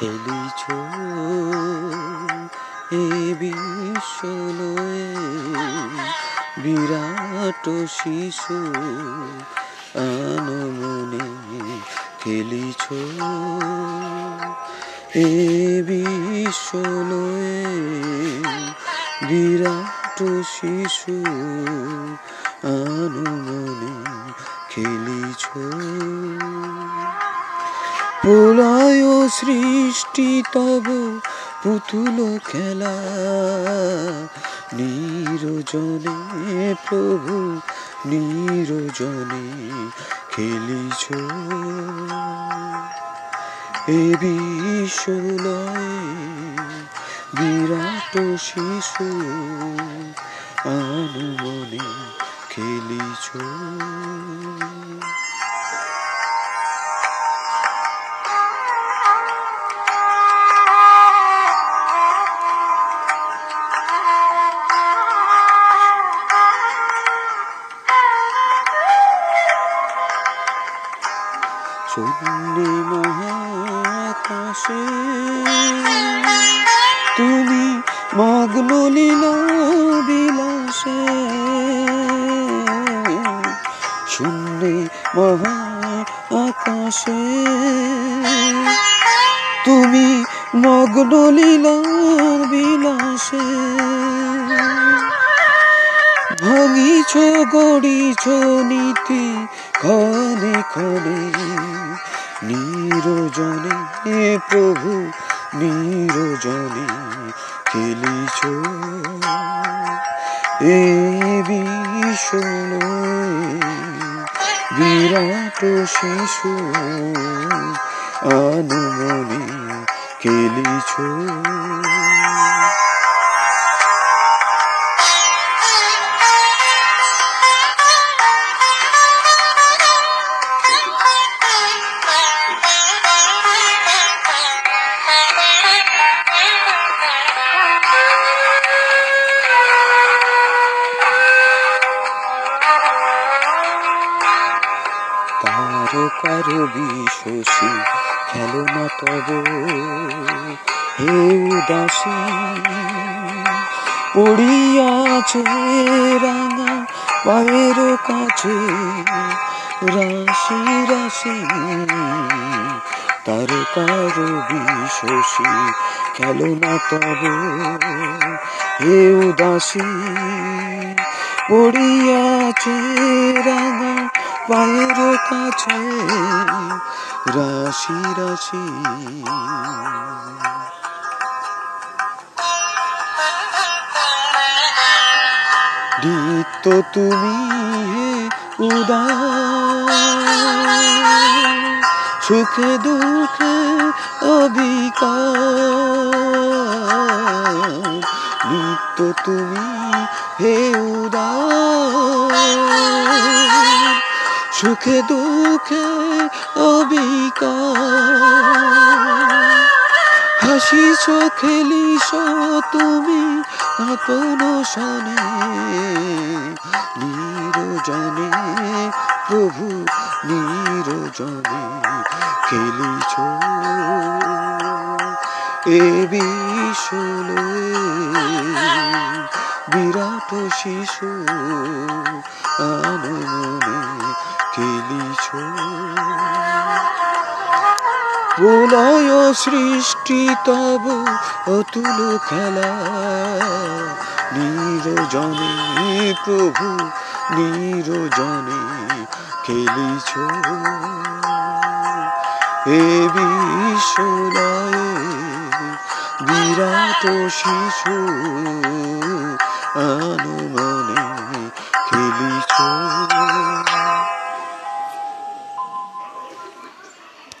খেলিছ এ বিশ্বলয়ে বিরাট শিশু আনমনে খেলিছ এ বিশ্বলয়ে বিরাট শিশু আনমনে খেলিছ প্রলয় সৃষ্টি তব পুতুল খেলা। নিরজনে প্রভু, নিরজনে খেলিছ। এ বিশ্বলয়ে বিরাট শিশু, আনুমনে খেলিছ। মহাকাশে তুমি মগ্ন লীলা বিলাসে শূন্যে মহা আকাশে। তুমি মগ্ন লীলা বিলাসে ভাঙিছ, গড়িছ নীতি, ক্ষণে ক্ষণে নিরজনে প্রভু, নিরজনে খেলিছ। এ বিশ্বলয়ে বিরাট শিশু, আনমনে খেলিছ। তারকার বিশোষী খেলো না তব। হে উদাসী পড়িয়াছে রাঙা পায়ের কাছে। রাশি রাশি তারকার বিশোষী খেলো না তব। হে উদাসী পড়িয়াছে রাঙা পায়ের কাছে রাশি রাশি। নিত্য তুমি হে উদার, সুখে দুঃখে অবিকার। নিত্য তুমি হে উদার সুখে দুঃখে অবিকার হাসিছ খেলিছ তুমি আপন সনে নিরজনে প্রভু নিরজনে খেলিছ। এ বিশ্বলয়ে বিরাট শিশু আনমনে খেলিছ প্রলয় সৃষ্টি তব অতুল খেলা। নিরজনে প্রভু, নিরজনে খেলিছ। এ বিশ্বলয়ে বিরাট শিশু, আনমনে খেলিছ।